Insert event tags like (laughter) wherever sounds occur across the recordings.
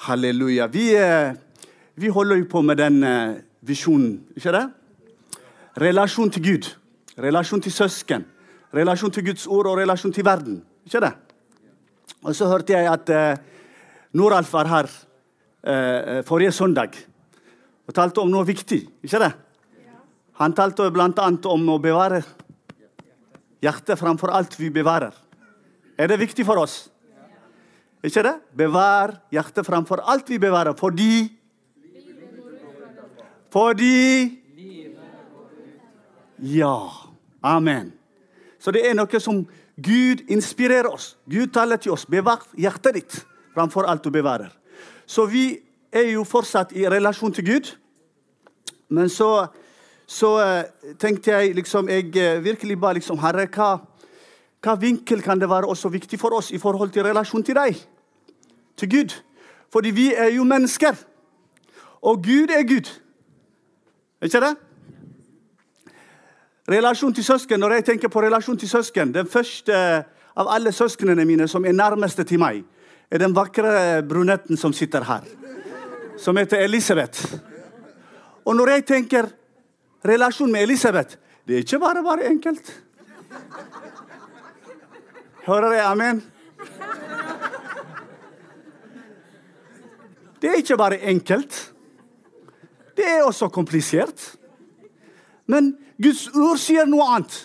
Halleluja. Vi, eh, vi holder jo på med den eh, visjonen, ikke det? Relasjon til Gud, relasjon til søsken, relasjon til Guds ord og relasjon til verden. Ikke det? Og så hørte jeg at eh, Noralf var her forrige søndag og talte om noe viktig. ikke det? Han talte bl.a. om å bevare hjertet framfor alt vi bevarer. Er det viktig for oss? Ikke det? Bevar hjertet framfor alt vi bevarer, fordi Fordi Ja. Amen. Så det er noe som Gud inspirerer oss. Gud taler til oss. Bevar hjertet ditt framfor alt du bevarer. Så vi er jo fortsatt i relasjon til Gud. Men så, så eh, tenkte jeg liksom Jeg eh, virkelig ba liksom Herre, hva, hva vinkel kan det være også viktig for oss i forhold til relasjon til deg? Til Gud. Fordi vi er jo mennesker. Og Gud er Gud. Ikke det? Relasjon til søsken, Når jeg tenker på relasjon til søsken Den første av alle søsknene mine som er nærmeste til meg, er den vakre brunetten som sitter her. Som heter Elisabeth. Og når jeg tenker relasjon med Elisabeth Det er ikke bare bare enkelt. Hører jeg amen? Det er ikke bare enkelt. Det er også komplisert. Men Guds ord sier noe annet.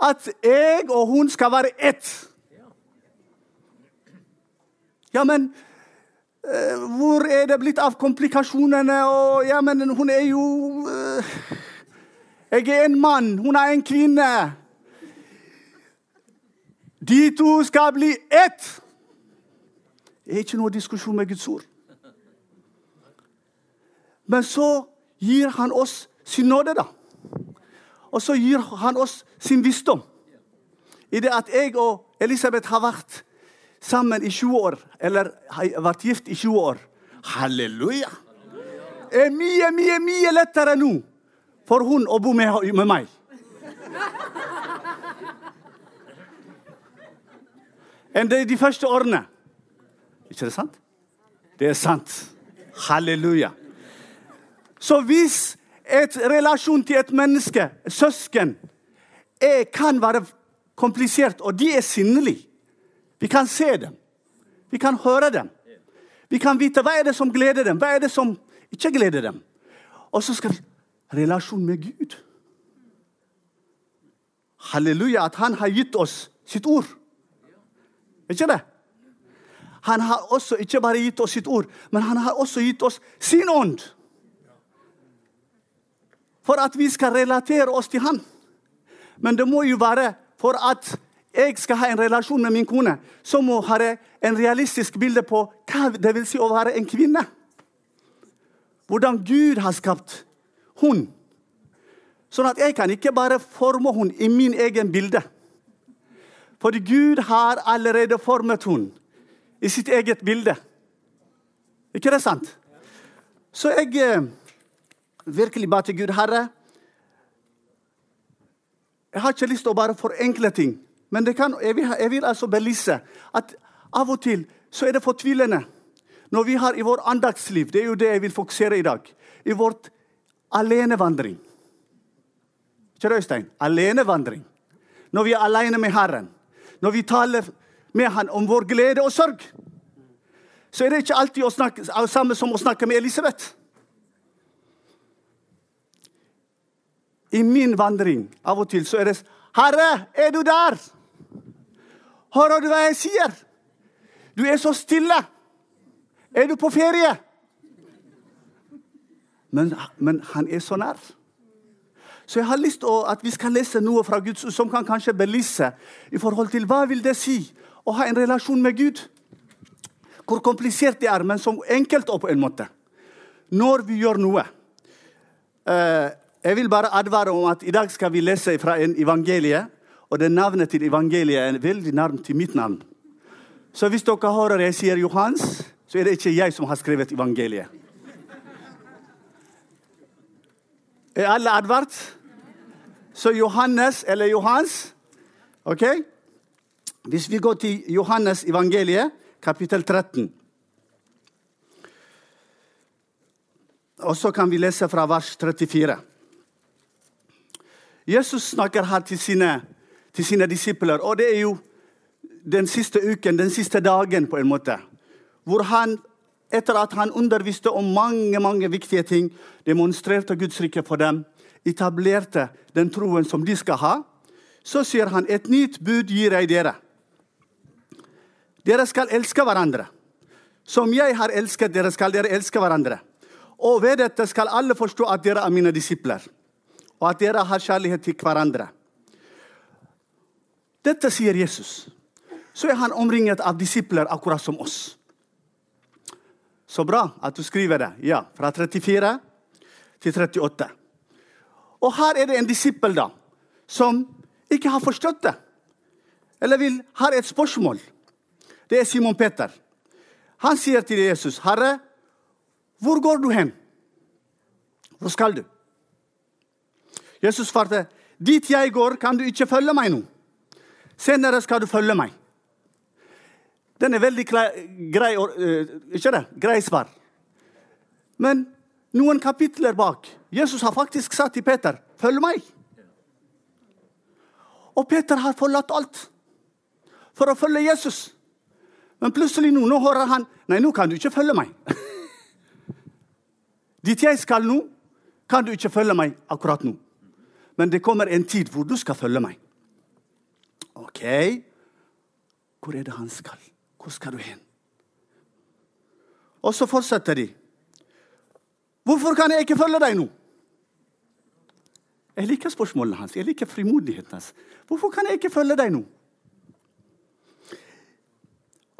At jeg og hun skal være ett. Ja, men uh, hvor er det blitt av komplikasjonene? Og, ja, men hun er jo uh, Jeg er en mann, hun er en kvinne. De to skal bli ett. Det er ikke noe diskusjon med Guds ord. Men så gir han oss sin nåde, da. Og så gir han oss sin visdom. I det at jeg og Elisabeth har vært sammen i 20 år, eller har vært gift i 20 år Halleluja! Det er mye, mye, mye lettere nå for hun å bo med, med meg. Enn det de første årene. Ikke det sant? Det er sant. Halleluja. Så hvis et relasjon til et menneske, et søsken, er, kan være komplisert, og de er sinnelige. Vi kan se dem. Vi kan høre dem. Vi kan vite hva er det som gleder dem, hva er det som ikke gleder dem. Og så skal vi relasjon med Gud. Halleluja, at han har gitt oss sitt ord. Ikke det? Han har også ikke bare gitt oss sitt ord, men han har også gitt oss sin ånd for at vi skal relatere oss til han. Men det må jo være for at jeg skal ha en relasjon med min kone, så må ha en realistisk bilde på hva det vil si å være en kvinne. Hvordan Gud har skapt hun. Sånn at jeg kan ikke bare forme hun i min egen bilde. Fordi Gud har allerede formet hun i sitt eget bilde. Ikke det sant? Så jeg eh, virkelig ba til Gud, Herre Jeg har ikke lyst til å bare forenkle ting, men kan, jeg, vil, jeg, vil, altså belyse at av og til så er det fortvilende når vi har i vår andagsliv Det er jo det jeg vil fokusere i dag. I vårt alenevandring. Ikke det, Øystein? Alenevandring. Når vi er alene med Herren. Når vi taler med Han om vår glede og sorg. Så er det ikke alltid å snakke, samme som å snakke med Elisabeth. I min vandring av og til så er det 'Herre, er du der?' Hører du hva jeg sier? Du er så stille. Er du på ferie? Men, men han er så nær. Så jeg har lyst til at vi skal lese noe fra Gud som kan kanskje belyse i forhold til hva vil det si å ha en relasjon med Gud. Hvor komplisert det er, men som enkelt og på en måte. Når vi gjør noe. Uh, jeg vil bare advare om at i dag skal vi lese fra en evangelie. Og det navnet til evangeliet er veldig nærmt til mitt navn. Så hvis dere hører jeg sier Johans, så er det ikke jeg som har skrevet evangeliet. Er alle advart? Så Johannes eller Johans OK? Hvis vi går til Johannes evangeliet, kapittel 13 Og så kan vi lese fra vers 34. Jesus snakker her til sine, til sine disipler, og det er jo den siste uken, den siste dagen, på en måte. Hvor han, etter at han underviste om mange mange viktige ting, demonstrerte Guds rike for dem, etablerte den troen som de skal ha, så sier han et nytt bud gir jeg dere. Dere skal elske hverandre. Som jeg har elsket dere, skal dere elske hverandre. Og ved dette skal alle forstå at dere er mine disipler, og at dere har kjærlighet til hverandre. Dette sier Jesus. Så er han omringet av disipler, akkurat som oss. Så bra at du skriver det. Ja, Fra 34 til 38. Og her er det en disippel da, som ikke har forstått det. Eller vil, har et spørsmål. Det er Simon Peter. Han sier til Jesus, 'Herre, hvor går du hen?' Hvor skal du? Jesus svarte, 'Dit jeg går, kan du ikke følge meg nå.' 'Senere skal du følge meg.' Den er veldig grei, uh, ikke det? grei svar. Men noen kapitler bak Jesus har faktisk sagt til Peter, 'Følg meg'. Og Peter har forlatt alt for å følge Jesus. Men plutselig nå, nå hører han Nei, nå kan du ikke følge meg. (laughs) Dit jeg skal nå, kan du ikke følge meg akkurat nå. Men det kommer en tid hvor du skal følge meg. OK, hvor er det han skal? Hvor skal du hen? Og så fortsetter de. Hvorfor kan jeg ikke følge deg nå? Jeg liker spørsmålene hans. Jeg liker frimodigheten hans. Hvorfor kan jeg ikke følge deg nå?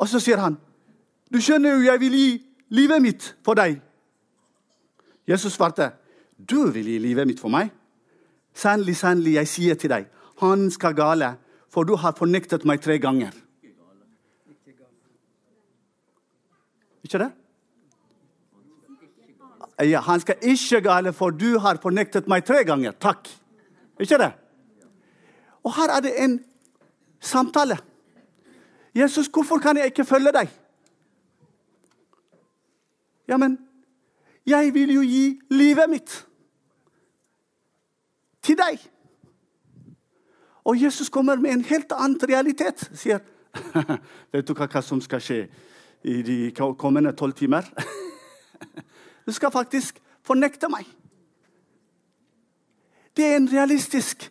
Og så sier han, 'Du skjønner jo, jeg vil gi livet mitt for deg.' Jesus svarte, 'Du vil gi livet mitt for meg?' 'Sannelig, sannelig, jeg sier til deg, han skal gale, for du har fornektet meg tre ganger.' Ikke det? Ja, han skal ikke gale, for du har fornektet meg tre ganger. Takk. Ikke det? Og her er det en samtale. Jesus, hvorfor kan jeg ikke følge deg? Ja, men jeg vil jo gi livet mitt til deg. Og Jesus kommer med en helt annen realitet. Sier (laughs) Vet du hva, som skal skje i de kommende tolv timer? (laughs) Du skal faktisk fornekte meg. Det er en realistisk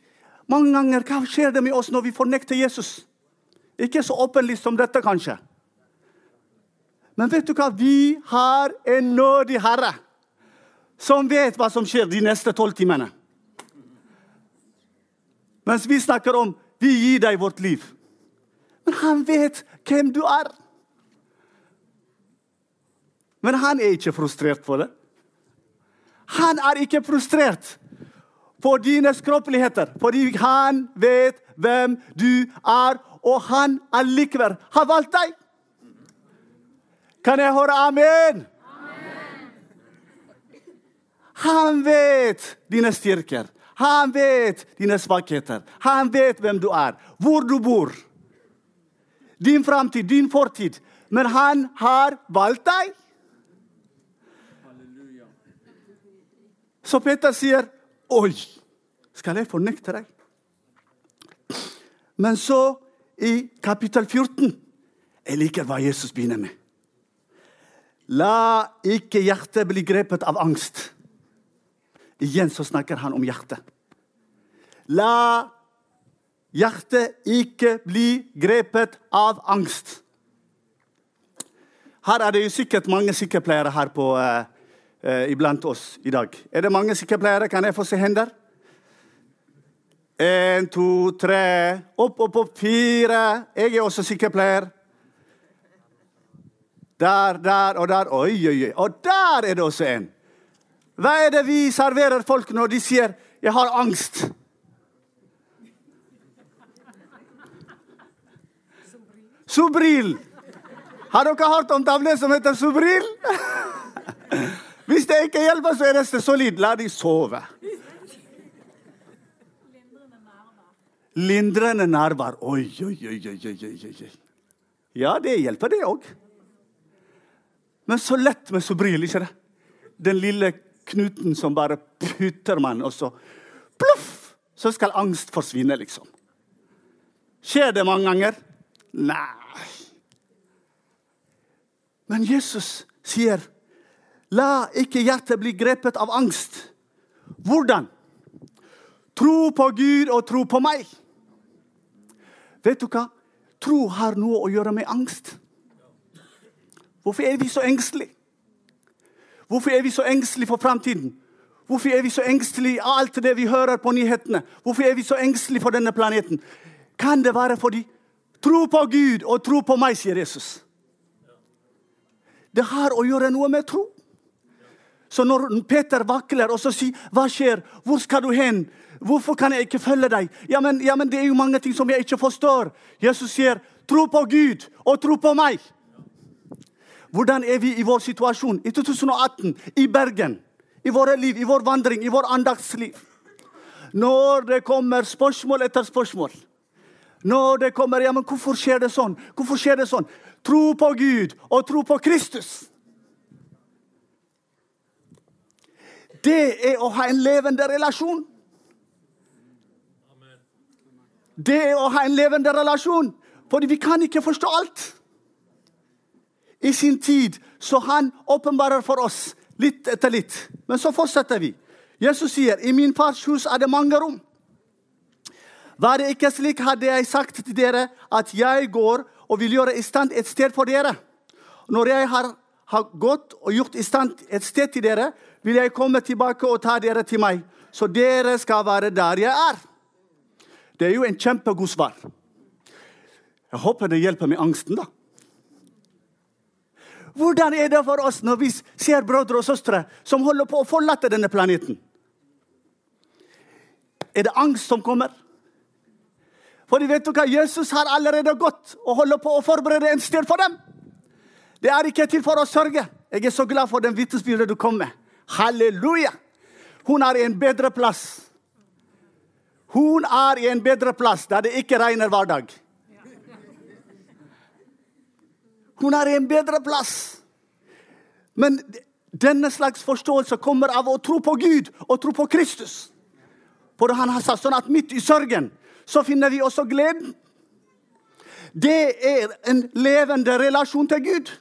Mange ganger hva skjer det med oss når vi fornekter Jesus? Ikke så åpenlyst som dette, kanskje. Men vet du hva? Vi har en nådig Herre som vet hva som skjer de neste tolv timene. Mens vi snakker om 'vi gir deg vårt liv'. Men han vet hvem du er. Men han er ikke frustrert på det. Han er ikke frustrert på dine skråpeligheter, fordi han vet hvem du er, og han allikevel har valgt deg. Kan jeg høre amen? amen? Han vet dine styrker. Han vet dine svakheter. Han vet hvem du er, hvor du bor. Din framtid, din fortid. Men han har valgt deg. Så Peter sier, 'Oi, skal jeg fornekte deg?' Men så, i kapittel 14 Jeg liker hva Jesus begynner med. La ikke hjertet bli grepet av angst. Igjen så snakker han om hjertet. La hjertet ikke bli grepet av angst. Her er det jo sikkert mange sykepleiere her på, uh, iblant oss i dag. Er det mange sykepleiere? Kan jeg få se hender? Én, to, tre Opp, opp, opp. Fire. Jeg er også sykepleier. Der, der og der. Oi, oi, oi. Og der er det også en. Hva er det vi serverer folk når de sier 'jeg har angst'? Sobril. Har dere hørt om tavlen som heter Sobril? (laughs) Hvis det ikke hjelper, så er det solid. La de sove. Lindrende nærvær. Oi, oi, oi, oi, oi, oi. Ja, det hjelper, det òg. Men så lett med Sobril, ikke det? Den lille knuten som bare putter man, og så pluff, så skal angst forsvinne, liksom. Skjer det mange ganger? Nei. Men Jesus sier, 'La ikke hjertet bli grepet av angst'. Hvordan? Tro på Gud og tro på meg. Vet du hva? Tro har noe å gjøre med angst. Hvorfor er vi så engstelige? Hvorfor er vi så engstelige for framtiden? Hvorfor er vi så engstelige av alt det vi hører på nyhetene? Hvorfor er vi så engstelige for denne planeten? Kan det være fordi tro på Gud og tro på meg, sier Jesus. Det har å gjøre noe med tro. Så når Peter vakler og så sier 'Hva skjer? Hvor skal du hen?' 'Hvorfor kan jeg ikke følge deg?' Ja men, ja, men det er jo mange ting som jeg ikke forstår. Jesus sier 'Tro på Gud og tro på meg'. Hvordan er vi i vår situasjon i 2018 i Bergen? I våre liv, i vår vandring, i vår andagsliv. Når det kommer spørsmål etter spørsmål. Når det kommer ja, men 'Hvorfor skjer det sånn?' Hvorfor skjer det sånn? Tro på Gud og tro på Kristus. Det er å ha en levende relasjon. Det er å ha en levende relasjon. Fordi vi kan ikke forstå alt. I sin tid så han åpenbarer for oss litt etter litt. Men så fortsetter vi. Jesus sier, 'I min fars hus er det mange rom'. Var det ikke slik, hadde jeg sagt til dere at jeg går og vil gjøre i stand et sted for dere. Når jeg har, har gått og gjort i stand et sted til dere, vil jeg komme tilbake og ta dere til meg, så dere skal være der jeg er. Det er jo en kjempegod svar. Jeg håper det hjelper med angsten, da. Hvordan er det for oss når vi ser brødre og søstre som holder på å forlate denne planeten? Er det angst som kommer? For vet du hva? Jesus har allerede gått og holder på å forberede en sted for dem. Det er ikke til for å sørge. Jeg er så glad for den vitnesbyrden du kom med. Halleluja! Hun er i en bedre plass. Hun er i en bedre plass der det ikke regner hver dag. Hun er i en bedre plass. Men denne slags forståelse kommer av å tro på Gud og tro på Kristus. For han har sagt sånn at midt i sørgen så finner vi også gleden. Det er en levende relasjon til Gud.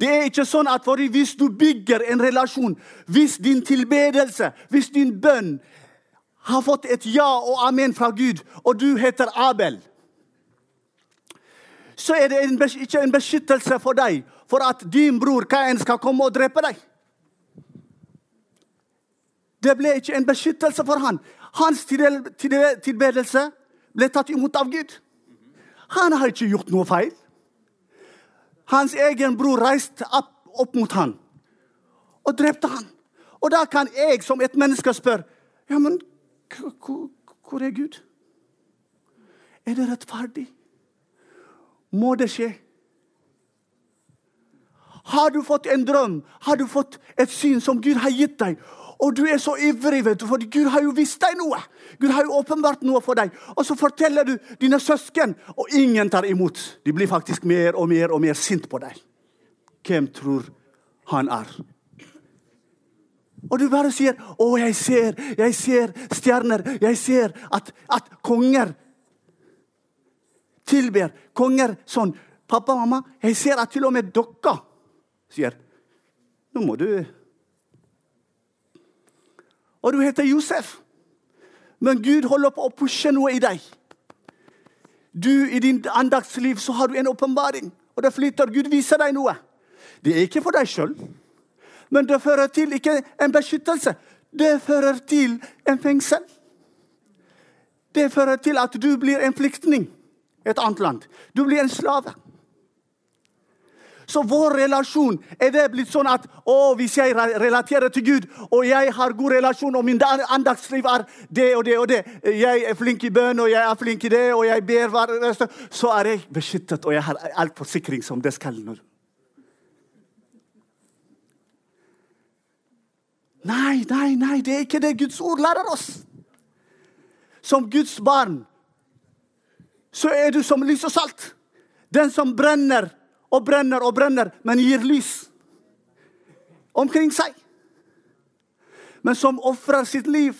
Det er ikke sånn at hvis du bygger en relasjon, hvis din tilbedelse, hvis din bønn har fått et ja og amen fra Gud, og du heter Abel Så er det en, ikke en beskyttelse for deg for at din bror Kain skal komme og drepe deg. Det ble ikke en beskyttelse for han. Hans tilbedelse ble tatt imot av Gud. Han har ikke gjort noe feil. Hans egen bror reiste opp, opp mot han og drepte han. Og da kan jeg som et menneske spørre ja, men hvor er Gud? Er det rettferdig? Må det skje? Har du fått en drøm, har du fått et syn som Gud har gitt deg, og du er så ivrig, vet du, for Gud har jo visst deg noe. Gud har jo åpenbart noe for deg. Og så forteller du dine søsken, og ingen tar imot. De blir faktisk mer og mer og mer sint på deg. Hvem tror han er? Og du bare sier 'Å, jeg ser, jeg ser stjerner. Jeg ser at, at konger tilber. Konger sånn. Pappa mamma, jeg ser at til og med dere sier 'Nå må du og du heter Josef. Men Gud holder på å pushe noe i deg. Du, I din andaktsliv så har du en åpenbaring, og det flyter. Gud viser deg noe. Det er ikke for deg sjøl, men det fører til ikke en beskyttelse. Det fører til en fengsel. Det fører til at du blir en flyktning i et annet land. Du blir en slave. Så vår relasjon er det blitt sånn at å, hvis jeg relaterer til Gud, og jeg har god relasjon, og min andagsliv er det og det og det Jeg er flink i bønn, og jeg er flink i det, og jeg ber hver Så er jeg beskyttet, og jeg har all forsikring som det skal. Nei, nei, nei, det er ikke det Guds ord lærer oss. Som Guds barn så er du som lys og salt. Den som brenner og brenner og brenner, men gir lys omkring seg. men som ofrer sitt liv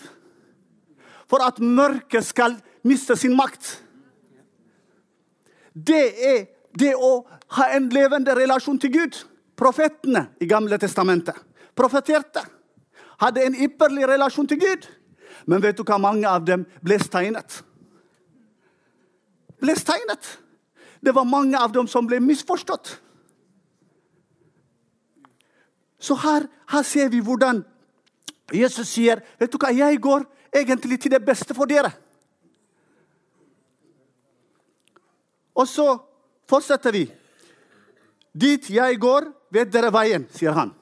for at mørket skal miste sin makt. Det er det å ha en levende relasjon til Gud. Profetene i Gamle testamentet profeterte. Hadde en ypperlig relasjon til Gud. Men vet du hva? Mange av dem ble steinet. Ble steinet. Det var mange av dem som ble misforstått. Så her, her ser vi hvordan Jesus sier vet du hva, jeg går egentlig til det beste for dere. Og så fortsetter vi. Dit jeg går, vet dere veien, sier han.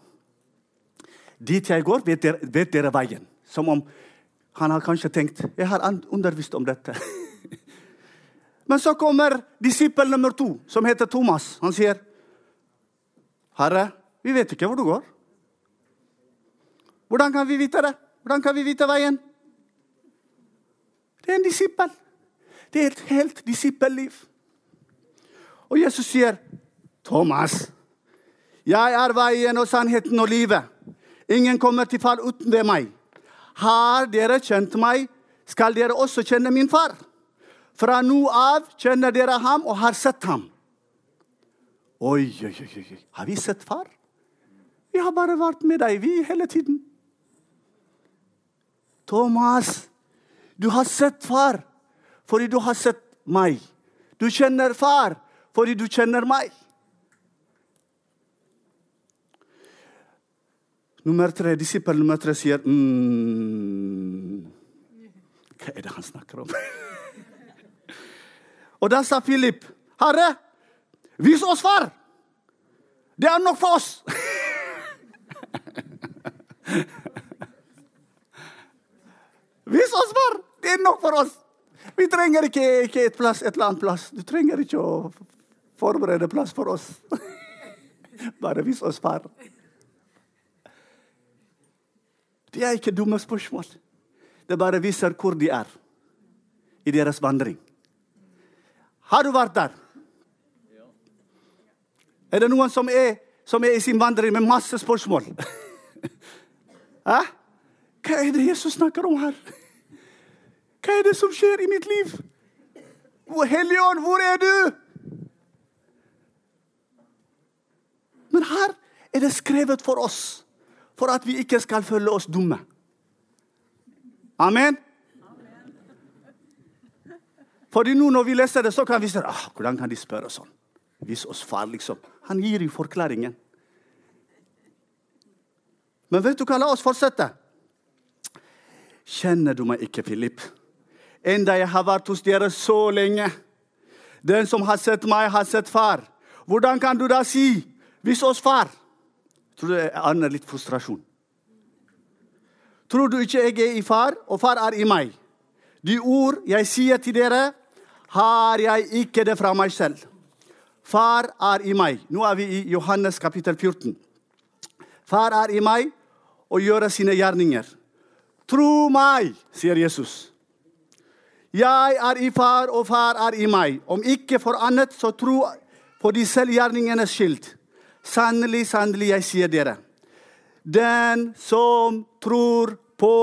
Dit jeg går, vet dere, vet dere veien. Som om han har kanskje tenkt jeg har undervist om dette. (laughs) Men så kommer disippel nummer to, som heter Thomas. Han sier, 'Herre, vi vet ikke hvor du går.' Hvordan kan vi vite det? Hvordan kan vi vite veien? Det er en disippel. Det er et helt disippelliv. Og Jesus sier, 'Thomas, jeg er veien og sannheten og livet.' Ingen kommer til far uten ved meg. Har dere kjent meg, skal dere også kjenne min far. Fra nå av kjenner dere ham og har sett ham. Oi, oi, oi. oi. Har vi sett far? Vi har bare vært med deg, vi, hele tiden. Thomas, du har sett far fordi du har sett meg. Du kjenner far fordi du kjenner meg. Nummer tre, Disippel nummer tre sier mm, Hva er det han snakker om? (laughs) Og da sa Philip, 'Herre, vis oss far! Det er nok for oss!' (laughs) vis oss far! Det er nok for oss! Vi trenger ikke, ikke et, plass, et eller annet plass. Du trenger ikke å forberede plass for oss. (laughs) Bare vis oss far. Det er ikke dumme spørsmål. Det bare viser hvor de er i deres vandring. Har du vært der? Er det noen som er, som er i sin vandring med masse spørsmål? (laughs) Hva er det Jesus snakker om her? Hva er det som skjer i mitt liv? Helligånd, hvor er du? Men her er det skrevet for oss for at vi ikke skal føle oss dumme. Amen? Fordi nå når vi leser det, så kan vi si ah, hvordan kan de spørre sånn? Vis oss far, liksom. Han gir jo forklaringen. Men vet du hva, la oss fortsette. Kjenner du meg ikke, Philip? Enda jeg har vært hos dere så lenge. Den som har sett meg, har sett far. Hvordan kan du da si 'vis oss far'? Tror du jeg aner litt frustrasjon? Tror du ikke jeg er i far, og far er i meg? De ord jeg sier til dere, har jeg ikke det fra meg selv. Far er i meg. Nå er vi i Johannes kapittel 14. Far er i meg og gjør sine gjerninger. Tro meg, sier Jesus. Jeg er i far, og far er i meg. Om ikke for annet, så tro på de selvgjerningenes skyld. Sannelig, sannelig, jeg sier dere. Den som tror på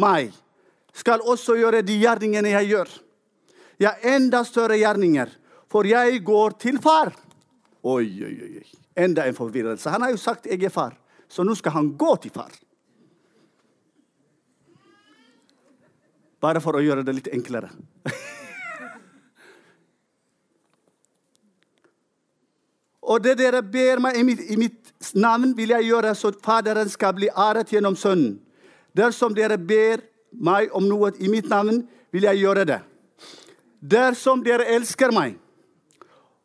meg, skal også gjøre de gjerningene jeg gjør. Ja, enda større gjerninger, for jeg går til far. Oi, oi, oi. Enda en forvirrelse. Han har jo sagt 'jeg er far', så nå skal han gå til far. Bare for å gjøre det litt enklere. (laughs) Og det dere ber meg i mitt, i mitt, navn, vil jeg gjøre, så Faderen skal bli æret gjennom Sønnen. Dersom dere ber meg om noe i mitt navn, vil jeg gjøre det. Dersom dere elsker meg,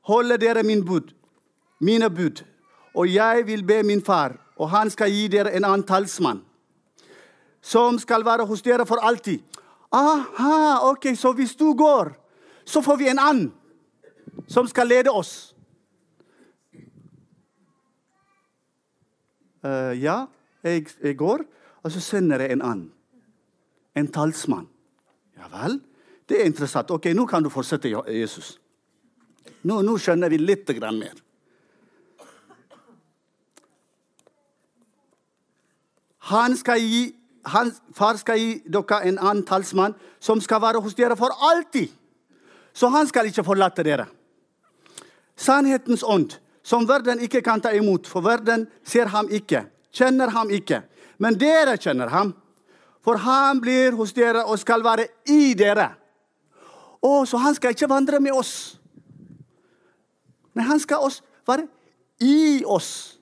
holder dere min bud, mine bud. Og jeg vil be min far, og han skal gi dere en annen talsmann, som skal være hos dere for alltid. Aha, ok, Så hvis du går, så får vi en annen som skal lede oss. Uh, ja, jeg, jeg, går, og så sender jeg en annen. En talsmann. Ja vel? Det er interessant. Ok, nå kan du fortsette, Jesus. Nå, nå skjønner vi litt mer. Han skal gi han, far skal gi dere en annen talsmann som skal være hos dere for alltid. Så han skal ikke forlate dere. Sannhetens ånd, som verden ikke kan ta imot, for verden ser ham ikke, kjenner ham ikke. Men dere kjenner ham, for han blir hos dere og skal være i dere. Å, så han skal ikke vandre med oss. Men han skal også være i oss.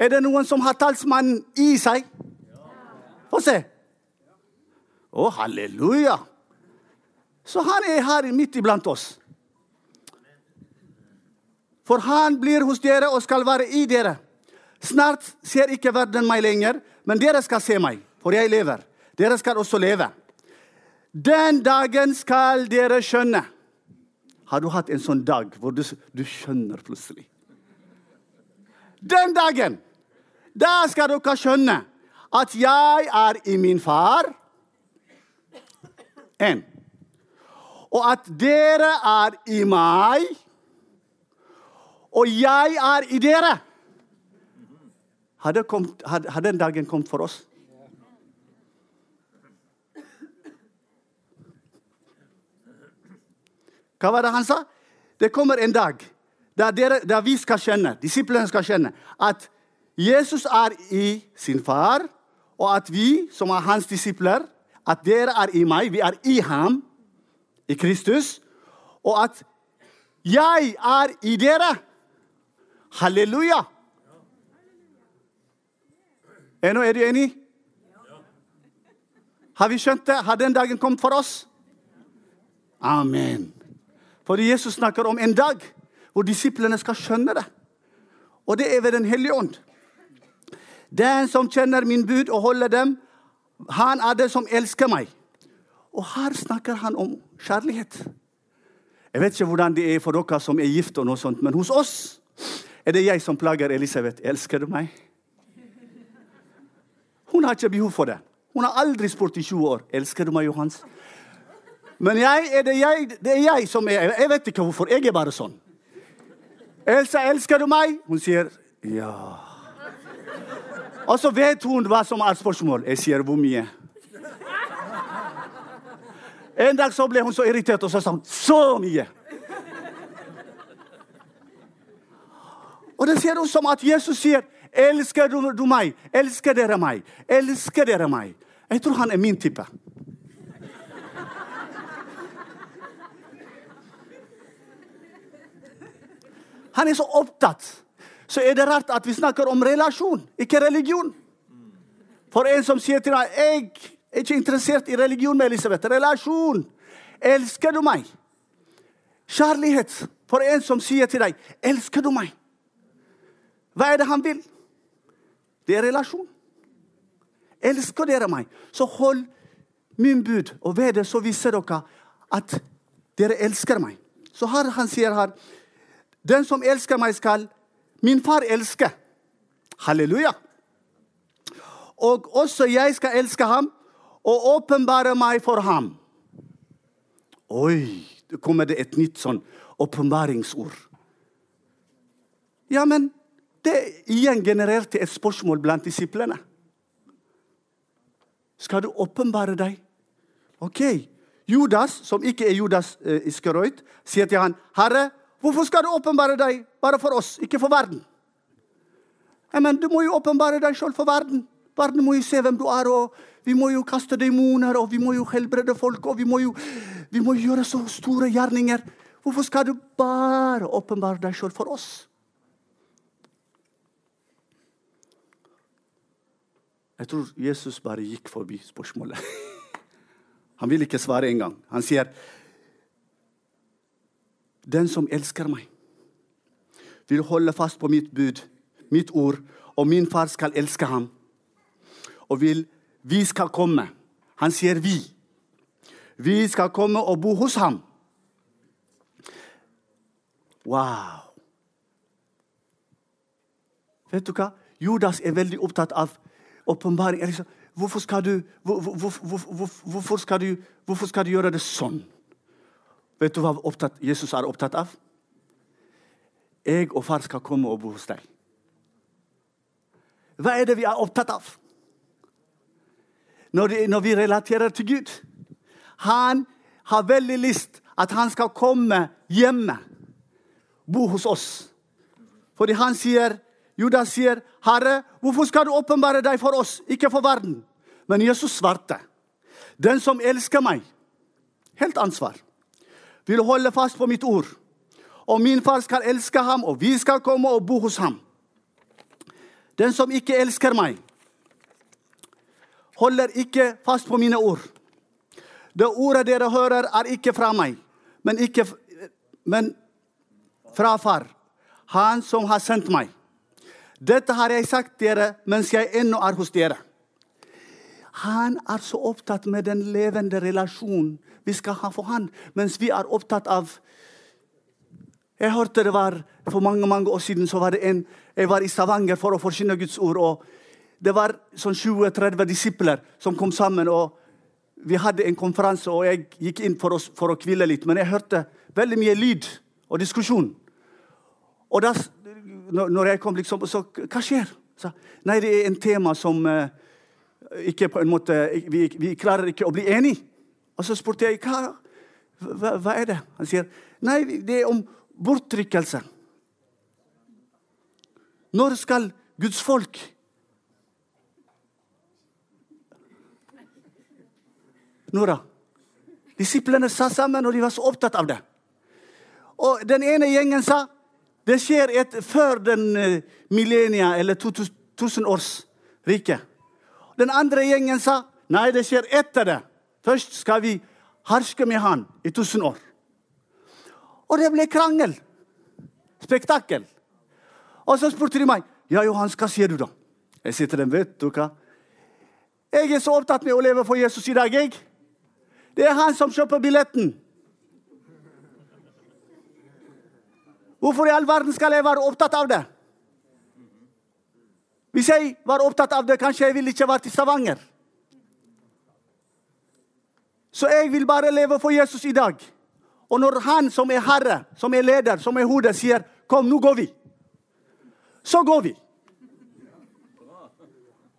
Er det noen som har talsmannen i seg? Få se. Å, halleluja. Så han er her midt iblant oss. For han blir hos dere og skal være i dere. Snart ser ikke verden meg lenger, men dere skal se meg, for jeg lever. Dere skal også leve. Den dagen skal dere skjønne. Har du hatt en sånn dag hvor du, du skjønner plutselig? Den dagen! Da skal dere skjønne at jeg er i min far. En. Og at dere er i meg. Og jeg er i dere. Har, den dagen kommet for oss? Hva var det han sa? Det kommer en dag der, dere, der vi skal kjenne, disiplene skal kjenne, at Jesus er i sin far, og at vi som er hans disipler, at dere er i meg, vi er i ham, i Kristus, og at jeg er i dere. Halleluja! Ennå er du enig? Har vi skjønt det? Har den dagen kommet for oss? Amen. Fordi Jesus snakker om en dag hvor disiplene skal skjønne det. Og det er ved Den hellige ånd. Den som kjenner min bud og holder dem, han er det som elsker meg. Og her snakker han om kjærlighet. Jeg vet ikke hvordan det er for dere som er gift, og noe sånt, men hos oss er det jeg som plager Elisabeth. Elsker du meg? Hun har ikke behov for det. Hun har aldri spurt i 20 år. Elsker du meg, Johans? Men jeg, er det, jeg, det er jeg som er Jeg vet ikke hvorfor. Jeg er bare sånn. Elsa, elsker du meg? Hun sier ja. Og så vet hun hva som er spørsmål. Jeg sier hvor mye. En dag så ble hun så irritert, og så sa hun så mye. Og det ser ut som at Jesus sier, 'Elsker du, meg? Elsker dere meg? Elsker dere meg?' Jeg tror han er min type. Han er så opptatt. Så er det rart at vi snakker om relasjon, ikke religion. For en som sier til deg 'Jeg er ikke interessert i religion med Elisabeth'. Relasjon. Elsker du meg? Kjærlighet. For en som sier til deg 'Elsker du meg'? Hva er det han vil? Det er relasjon. Elsker dere meg, så hold min bud, og ved det så viser dere at dere elsker meg. Så her han sier her den som elsker meg, skal min far elske. Halleluja. Og også jeg skal elske ham og åpenbare meg for ham. Oi, det kommer det et nytt sånn åpenbaringsord. Ja, men det igjen genererte et spørsmål blant disiplene. Skal du åpenbare deg? Ok. Judas, som ikke er Judas eh, Iskerøyt, sier til han, 'Herre, Hvorfor skal du åpenbare deg bare for oss, ikke for verden? Men Du må jo åpenbare deg sjøl for verden. Verden må jo se hvem du er. og Vi må jo kaste demoner, og vi må jo helbrede folk, og vi må jo, vi må gjøre så store gjerninger. Hvorfor skal du bare åpenbare deg sjøl for oss? Jeg tror Jesus bare gikk forbi spørsmålet. (laughs) Han vil ikke svare engang. Han sier den som elsker meg, vil holde fast på mitt bud, mitt ord, og min far skal elske ham. Og vil, vi skal komme. Han sier vi. Vi skal komme og bo hos ham. Wow. Vet du hva? Judas er veldig opptatt av åpenbaring. Hvorfor, hvorfor, hvor, hvor, hvorfor, hvorfor skal du gjøre det sånn? Vet du hva opptatt, Jesus er opptatt av? Jeg og far skal komme og bo hos deg. Hva er det vi er opptatt av? når, det, når vi relaterer til Gud. Han har veldig lyst at han skal komme hjemme, bo hos oss. Fordi han sier, Judas sier, 'Herre, hvorfor skal du åpenbare deg for oss, ikke for verden?' Men Jesus svarte, 'Den som elsker meg' Helt ansvar. Vil holde fast på mitt ord. Og min far skal elske ham, og vi skal komme og bo hos ham. Den som ikke elsker meg, holder ikke fast på mine ord. Det ordet dere hører, er ikke fra meg, men, ikke, men fra Far, Han som har sendt meg. Dette har jeg sagt dere mens jeg ennå er hos dere. Han er så opptatt med den levende relasjonen vi skal ha for han, mens vi er opptatt av Jeg hørte det var For mange mange år siden så var det en, jeg var i Stavanger for å forkynne Guds ord. og Det var sånn 20-30 disipler som kom sammen. og Vi hadde en konferanse, og jeg gikk inn for, oss, for å hvile litt. Men jeg hørte veldig mye lyd og diskusjon. Og da når jeg kom, liksom, så Hva skjer? Så, nei, det er en tema som uh, ikke på en måte, vi, vi, klarer ikke å bli enige. Og så spurte jeg hva, hva, hva er det Han sier nei, det er om bortrykkelse. Når skal Guds folk Nora? Disiplene sa sammen, og de var så opptatt av det. Og Den ene gjengen sa det skjer et, før den millennia, millenia, eller 2000-årsriket. Den andre gjengen sa nei, det skjer etter det. Først skal vi herske med han i 1000 år. Og det ble krangel. Spektakel. Og så spurte de meg ja, Johan, hva sier du da? Jeg sier til dem, vet du hva? Jeg er så opptatt med å leve for Jesus i dag. jeg. Det er han som kjøper billetten. Hvorfor i all verden skal jeg være opptatt av det? Hvis jeg var opptatt av det, kanskje jeg ville ikke vært i Stavanger. Så jeg vil bare leve for Jesus i dag. Og når han som er herre, som er leder, som er hodet, sier 'Kom, nå går vi', så går vi.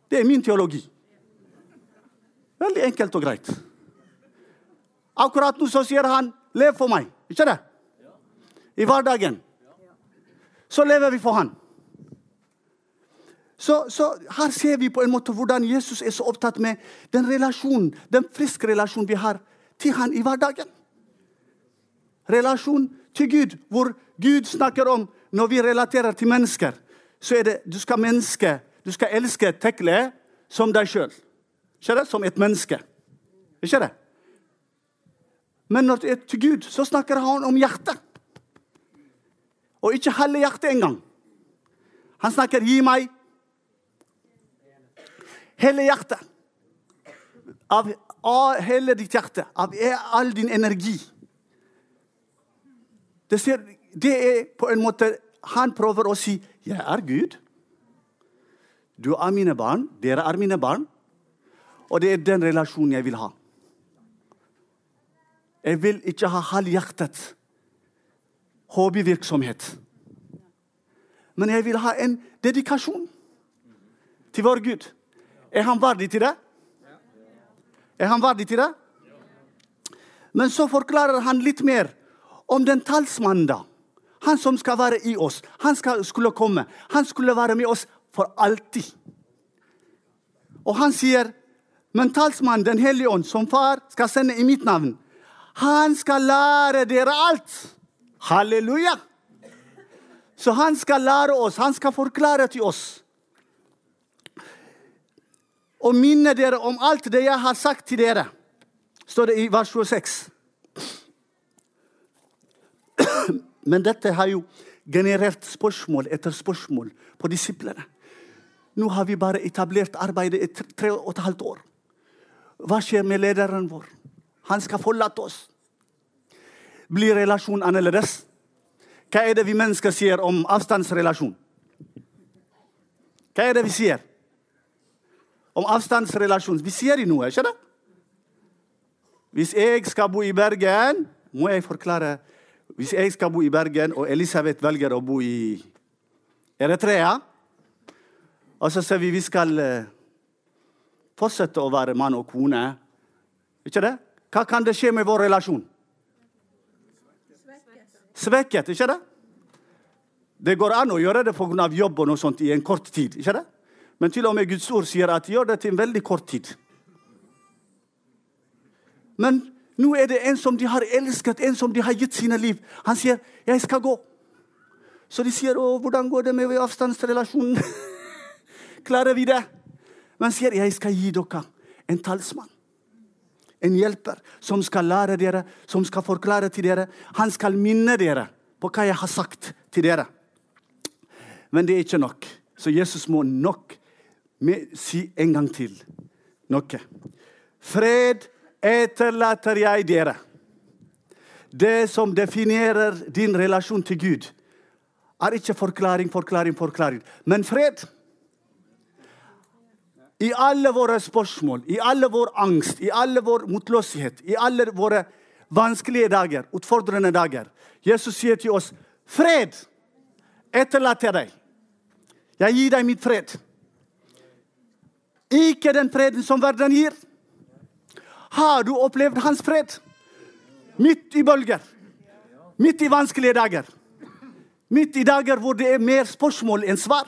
Det er min teologi. Veldig enkelt og greit. Akkurat nå så sier han 'lev for meg'. Ikke det? I hverdagen. Så lever vi for han. Så, så, her ser vi på en måte hvordan Jesus er så opptatt med den relasjonen, den friske relasjonen vi har til han i hverdagen. Relasjon til Gud, hvor Gud snakker om når vi relaterer til mennesker, så er det du skal menneske, du skal elske Tekle som deg sjøl. Som et menneske. Ikke det? Men når det er til Gud, så snakker han om hjertet. Og ikke halve hjertet engang. Han snakker 'gi meg' hele hjertet. Av, av hele ditt hjerte. Av all din energi. Det, ser, det, er på en måte Han prøver å si 'Jeg er Gud'. Du er mine barn. Dere er mine barn. Og det er den relasjonen jeg vil ha. Jeg vil ikke ha halvhjertet hobbyvirksomhet. Men jeg vil ha en dedikasjon til vår Gud. Er han verdig til det? Er han verdig til det? Men så forklarer han litt mer om den talsmannen, da. Han som skal være i oss. Han skal, skulle komme. Han skulle være med oss for alltid. Og han sier, men talsmannen, Den hellige ånd, som far skal sende i mitt navn, han skal lære dere alt. Halleluja! Så han skal lære oss, han skal forklare til oss og minne dere om alt det jeg har sagt til dere, står det i vers 26. (clears throat) Men dette har jo generert spørsmål etter spørsmål på disiplene. Nå har vi bare etablert arbeidet i tre og et halvt år. Hva skjer med lederen vår? Han skal forlate oss. Blir relasjonen annerledes? Hva er det vi mennesker sier om avstandsrelasjon? Hva er det vi sier? Om avstandsrelasjon. Vi sier noe, ikke det? Hvis jeg skal bo i Bergen, må jeg forklare Hvis jeg skal bo i Bergen, og Elisabeth velger å bo i Eritrea Og så sier vi vi skal eh, fortsette å være mann og kone. Ikke det? Hva kan det skje med vår relasjon? Svekket, ikke det? Det går an å gjøre det pga. jobb og noe sånt i en kort tid. ikke det? Men til og med Guds ord sier at gjør det til en veldig kort tid. Men nå er det en som de har elsket, en som de har gitt sine liv. Han sier 'jeg skal gå'. Så de sier hvordan går det med avstandsrelasjonen?' (laughs) Klarer vi det? Men sier 'Jeg skal gi dere en talsmann'. En hjelper som skal lære dere, som skal forklare til dere. Han skal minne dere på hva jeg har sagt til dere. Men det er ikke nok. Så Jesus må nok si en gang til noe. Fred etterlater jeg dere. Det som definerer din relasjon til Gud, er ikke forklaring, forklaring, forklaring, men fred. I alle våre spørsmål, i alle vår angst, i alle vår motløshet, i alle våre vanskelige dager, utfordrende dager. Jesus sier til oss, 'Fred etterlater deg. Jeg gir deg mitt fred.' Ikke den freden som verden gir. Har du opplevd hans fred? Midt i bølger. Midt i vanskelige dager. Midt i dager hvor det er mer spørsmål enn svar.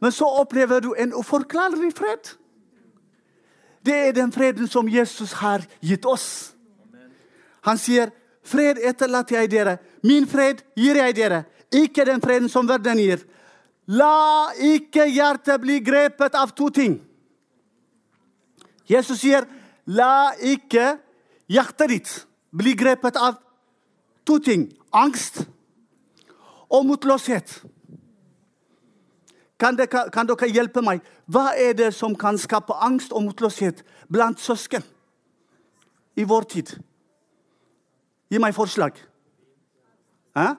Men så opplever du en uforklarlig fred. Det er den freden som Jesus har gitt oss. Han sier, 'Fred etterlater jeg dere. Min fred gir jeg dere.' Ikke den freden som verden gir. La ikke hjertet bli grepet av to ting. Jesus sier, 'La ikke hjertet ditt bli grepet av to ting.' Angst og motløshet. Kan dere, kan dere, hjelpe meg? Hva er det som kan skape angst og motløshet blant søsken i vår tid? Gi meg forslag. Hæ?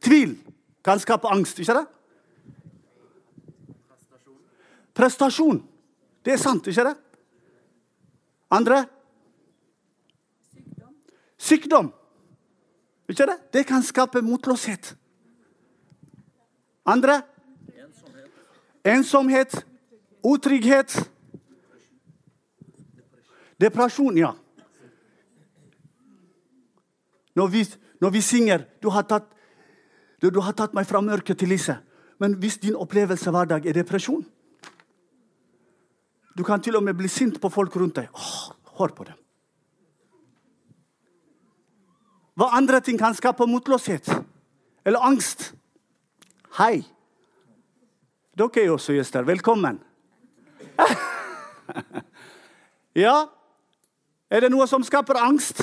Tvil kan skape angst, ikke det? Prestasjon. Det er sant, ikke det? Andre? Sykdom. Ikke det? Det kan skape motløshet. Andre? Ensomhet. Utrygghet. Depresjon, ja. Når vi, når vi synger du har, tatt, du, du har tatt meg fra mørket til lyset. Men hvis din opplevelse hver dag er depresjon Du kan til og med bli sint på folk rundt deg. Åh, hør på dem. Hva andre ting kan skape motløshet eller angst? Hei. Dere er også gjester. Velkommen. (laughs) ja, er det noe som skaper angst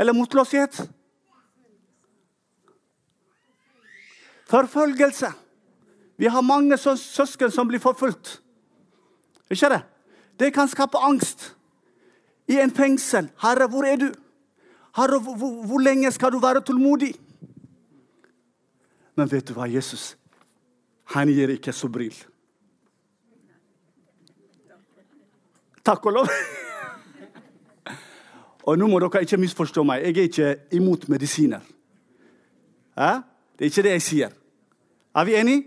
eller motløshet? Forfølgelse. Vi har mange søsken som blir forfulgt. Ikke det? Det kan skape angst. I en fengsel. 'Herre, hvor er du?' 'Herre, hvor, hvor lenge skal du være tålmodig?' Men vet du hva, Jesus? Han gir ikke sobril. Takk og lov. (laughs) og nå må dere ikke misforstå meg. Jeg er ikke imot medisiner. Eh? Det er ikke det jeg sier. Er vi enige?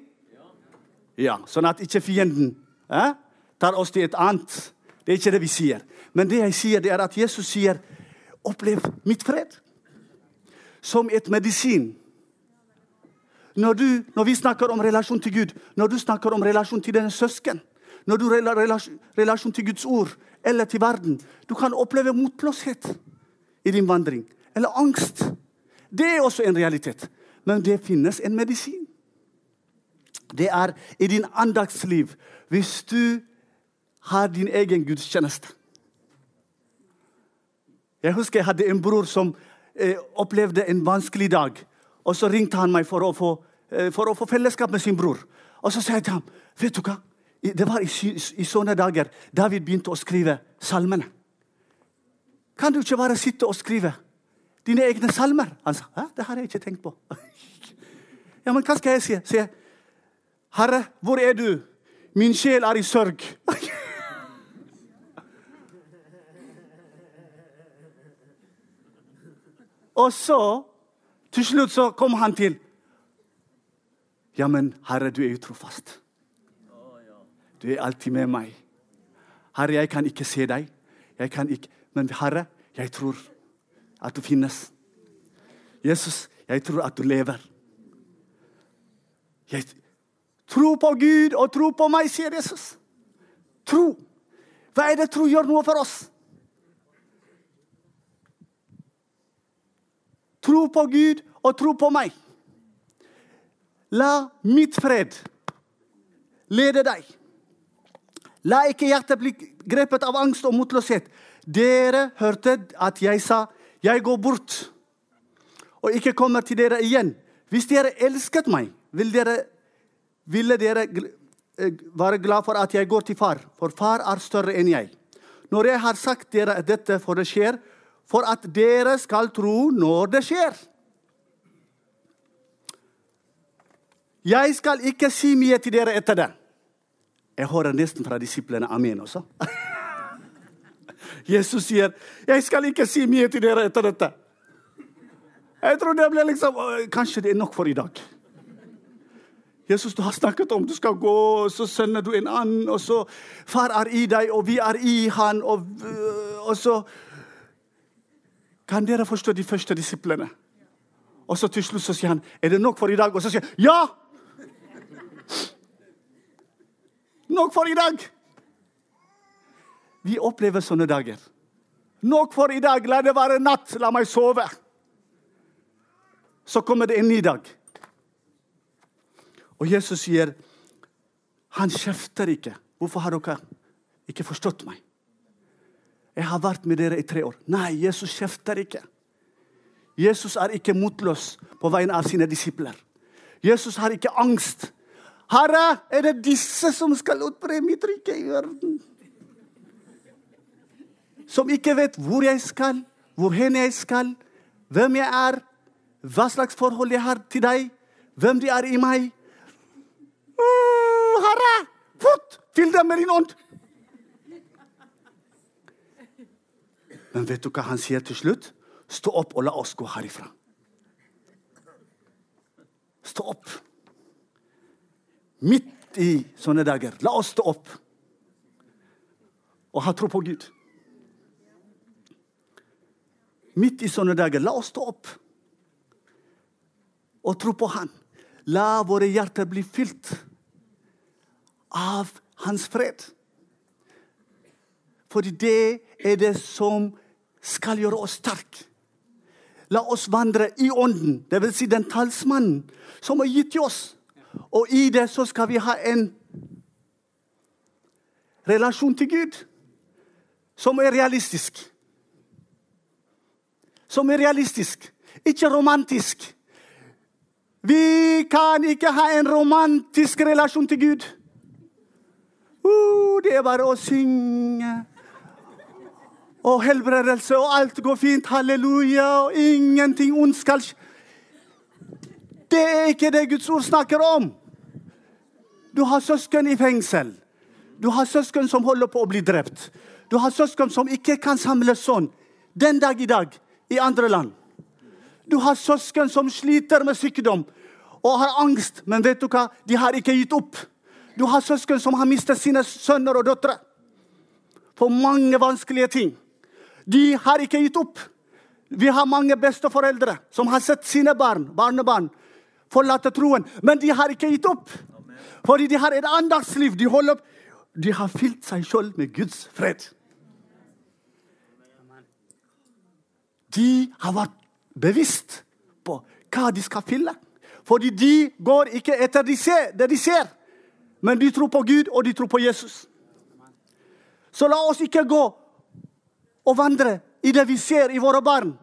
Ja, Sånn at ikke fienden ja, tar oss til et annet. Det er ikke det vi sier. Men det jeg sier, det er at Jesus sier, 'Opplev mitt fred' som et medisin når, du, når, vi snakker om relasjon til Gud, når du snakker om relasjon til dine søsken, når du har relasjon, relasjon til Guds ord eller til verden Du kan oppleve motløshet i din vandring. Eller angst. Det er også en realitet. Men det finnes en medisin. Det er i din andagsliv hvis du har din egen gudstjeneste. Jeg husker jeg hadde en bror som eh, opplevde en vanskelig dag. Og så ringte han meg for å få Eh, for å få fellesskap med sin bror. Og så sa jeg til ham vet du hva? Det var i, i sånne dager David begynte å skrive salmene. Kan du ikke bare sitte og skrive dine egne salmer? Han sa Hæ? det har jeg ikke tenkt på. (laughs) ja, Men hva skal jeg si? Sier Herre, hvor er du? Min sjel er i sørg. (laughs) og så, til slutt, så kom han til ja, men Herre, du er jo trofast. Du er alltid med meg. Herre, jeg kan ikke se deg, jeg kan ikke, men Herre, jeg tror at du finnes. Jesus, jeg tror at du lever. Jeg Tro på Gud og tro på meg, sier Jesus. Tro. Hva er det tro gjør noe for oss? Tro på Gud og tro på meg. La mitt fred lede deg. La ikke hjertet bli grepet av angst og motløshet. Dere hørte at jeg sa, 'Jeg går bort og ikke kommer til dere igjen'. Hvis dere elsket meg, vil dere ville dere eh, være glad for at jeg går til far, for far er større enn jeg. Når jeg har sagt dere dette for det skjer, for at dere skal tro når det skjer. Jeg skal ikke si mye til dere etter det. Jeg hører nesten fra disiplene amen også. (laughs) Jesus sier, 'Jeg skal ikke si mye til dere etter dette'. Jeg tror det ble liksom Kanskje det er nok for i dag. Jesus, du har snakket om du skal gå, så sender du en annen. og så Far er i deg, og vi er i han. Og, og så Kan dere forstå de første disiplene? Og så til slutt så sier han, 'Er det nok for i dag?' Og så sier han, 'Ja!' Nok for i dag. Vi opplever sånne dager. Nok for i dag. La det være natt. La meg sove. Så kommer det en ny dag. Og Jesus sier, 'Han kjefter ikke.' Hvorfor har dere ikke forstått meg? Jeg har vært med dere i tre år. Nei, Jesus kjefter ikke. Jesus er ikke motløs på vegne av sine disipler. Jesus har ikke angst. 'Herre, er det disse som skal utbre mitt rike i verden?' Som ikke vet hvor jeg skal, hvor hen jeg skal, hvem jeg er, hva slags forhold jeg har til deg, hvem de er i meg. Herre, fort! Fyll dem med din ånd! Men vet du hva han sier til slutt? Stå opp og la oss gå herifra. Stå opp. Midt i sånne dager. La oss stå opp og ha tro på Gud. Midt i sånne dager, la oss stå opp og tro på Han. La våre hjerter bli fylt av hans fred. Fordi det er det som skal gjøre oss sterke. La oss vandre i ånden, dvs. Si den talsmannen som er gitt til oss. Og i det så skal vi ha en relasjon til Gud som er realistisk. Som er realistisk, ikke romantisk. Vi kan ikke ha en romantisk relasjon til Gud. Uh, det er bare å synge. Og helbredelse, og alt går fint. Halleluja. Og ingenting ondt. Det er ikke det Guds ord snakker om. Du har søsken i fengsel. Du har søsken som holder på å bli drept. Du har søsken som ikke kan samles sånn den dag i dag i andre land. Du har søsken som sliter med sykdom og har angst, men vet du hva? De har ikke gitt opp. Du har søsken som har mistet sine sønner og døtre for mange vanskelige ting. De har ikke gitt opp. Vi har mange besteforeldre som har sett sine barn, barnebarn forlate troen, men de har ikke gitt opp. Fordi de har et andagsliv. De, holder, de har fylt seg sjøl med Guds fred. De har vært bevisst på hva de skal fylle. Fordi de går ikke etter det de ser. Men de tror på Gud, og de tror på Jesus. Så la oss ikke gå og vandre i det vi ser i våre barn,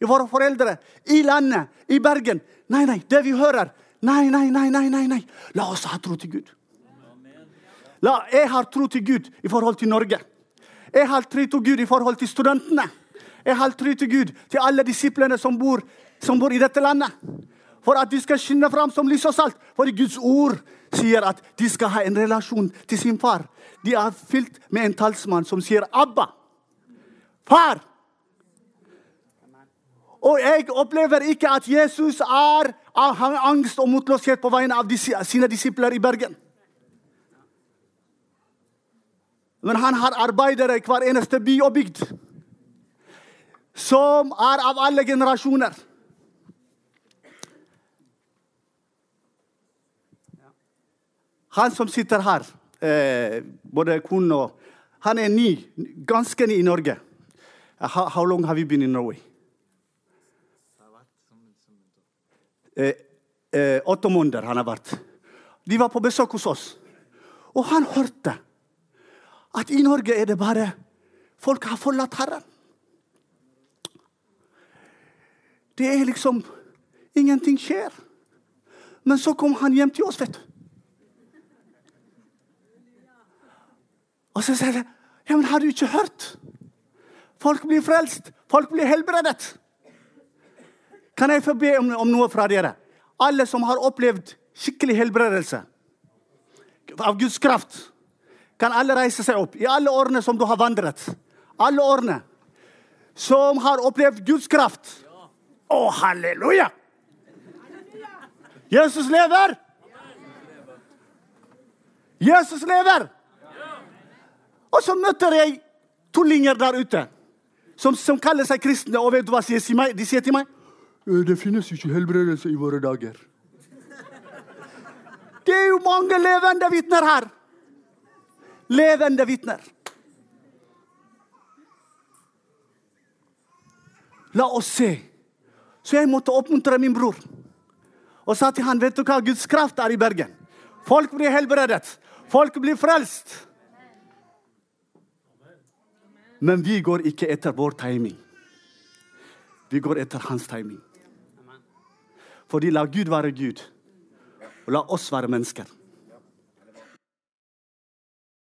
i våre foreldre, i landet, i Bergen. Nei, nei, det vi hører. Nei, nei, nei, nei, nei. nei. La oss ha tro til Gud. La, jeg har tro til Gud i forhold til Norge. Jeg har tro til Gud i forhold til studentene. Jeg har tro til Gud til alle disiplene som bor, som bor i dette landet. For at de skal skinne fram som lys og salt. For Guds ord sier at de skal ha en relasjon til sin far. De er fylt med en talsmann som sier 'Abba'. Far! Og jeg opplever ikke at Jesus er har angst og motløshet på vegne av sine disipler i Bergen. Men han har arbeidere i hver eneste by og bygd. Som er av alle generasjoner. Han som sitter her, eh, både kone og Han er ny, ganske ny i Norge. How, how long have you been in Norway? Eh, eh, åtte måneder han har vært. De var på besøk hos oss. Og han hørte at i Norge er det bare Folk har forlatt Herren. Det er liksom Ingenting skjer. Men så kom han hjem til oss, vet du. Og så sier jeg ja, men har du ikke hørt? Folk blir frelst. Folk blir helbredet. Kan jeg få be om, om noe fra dere? Alle som har opplevd skikkelig helbredelse av Guds kraft, kan alle reise seg opp. I alle årene som du har vandret. Alle årene. Som har opplevd Guds kraft. Å, halleluja! Jesus lever! Jesus lever! Og så møter jeg tullinger der ute som, som kaller seg kristne. Og vet du hva de sier til meg? Meg det finnes ikke helbredelse i våre dager. Det er jo mange levende vitner her. Levende vitner. La oss se. Så jeg måtte oppmuntre min bror og sa til han, vet du hva, Guds kraft er i Bergen. Folk blir helbredet. Folk blir frelst. Men vi går ikke etter vår timing. Vi går etter hans timing. Fordi la Gud være Gud, og la oss være mennesker.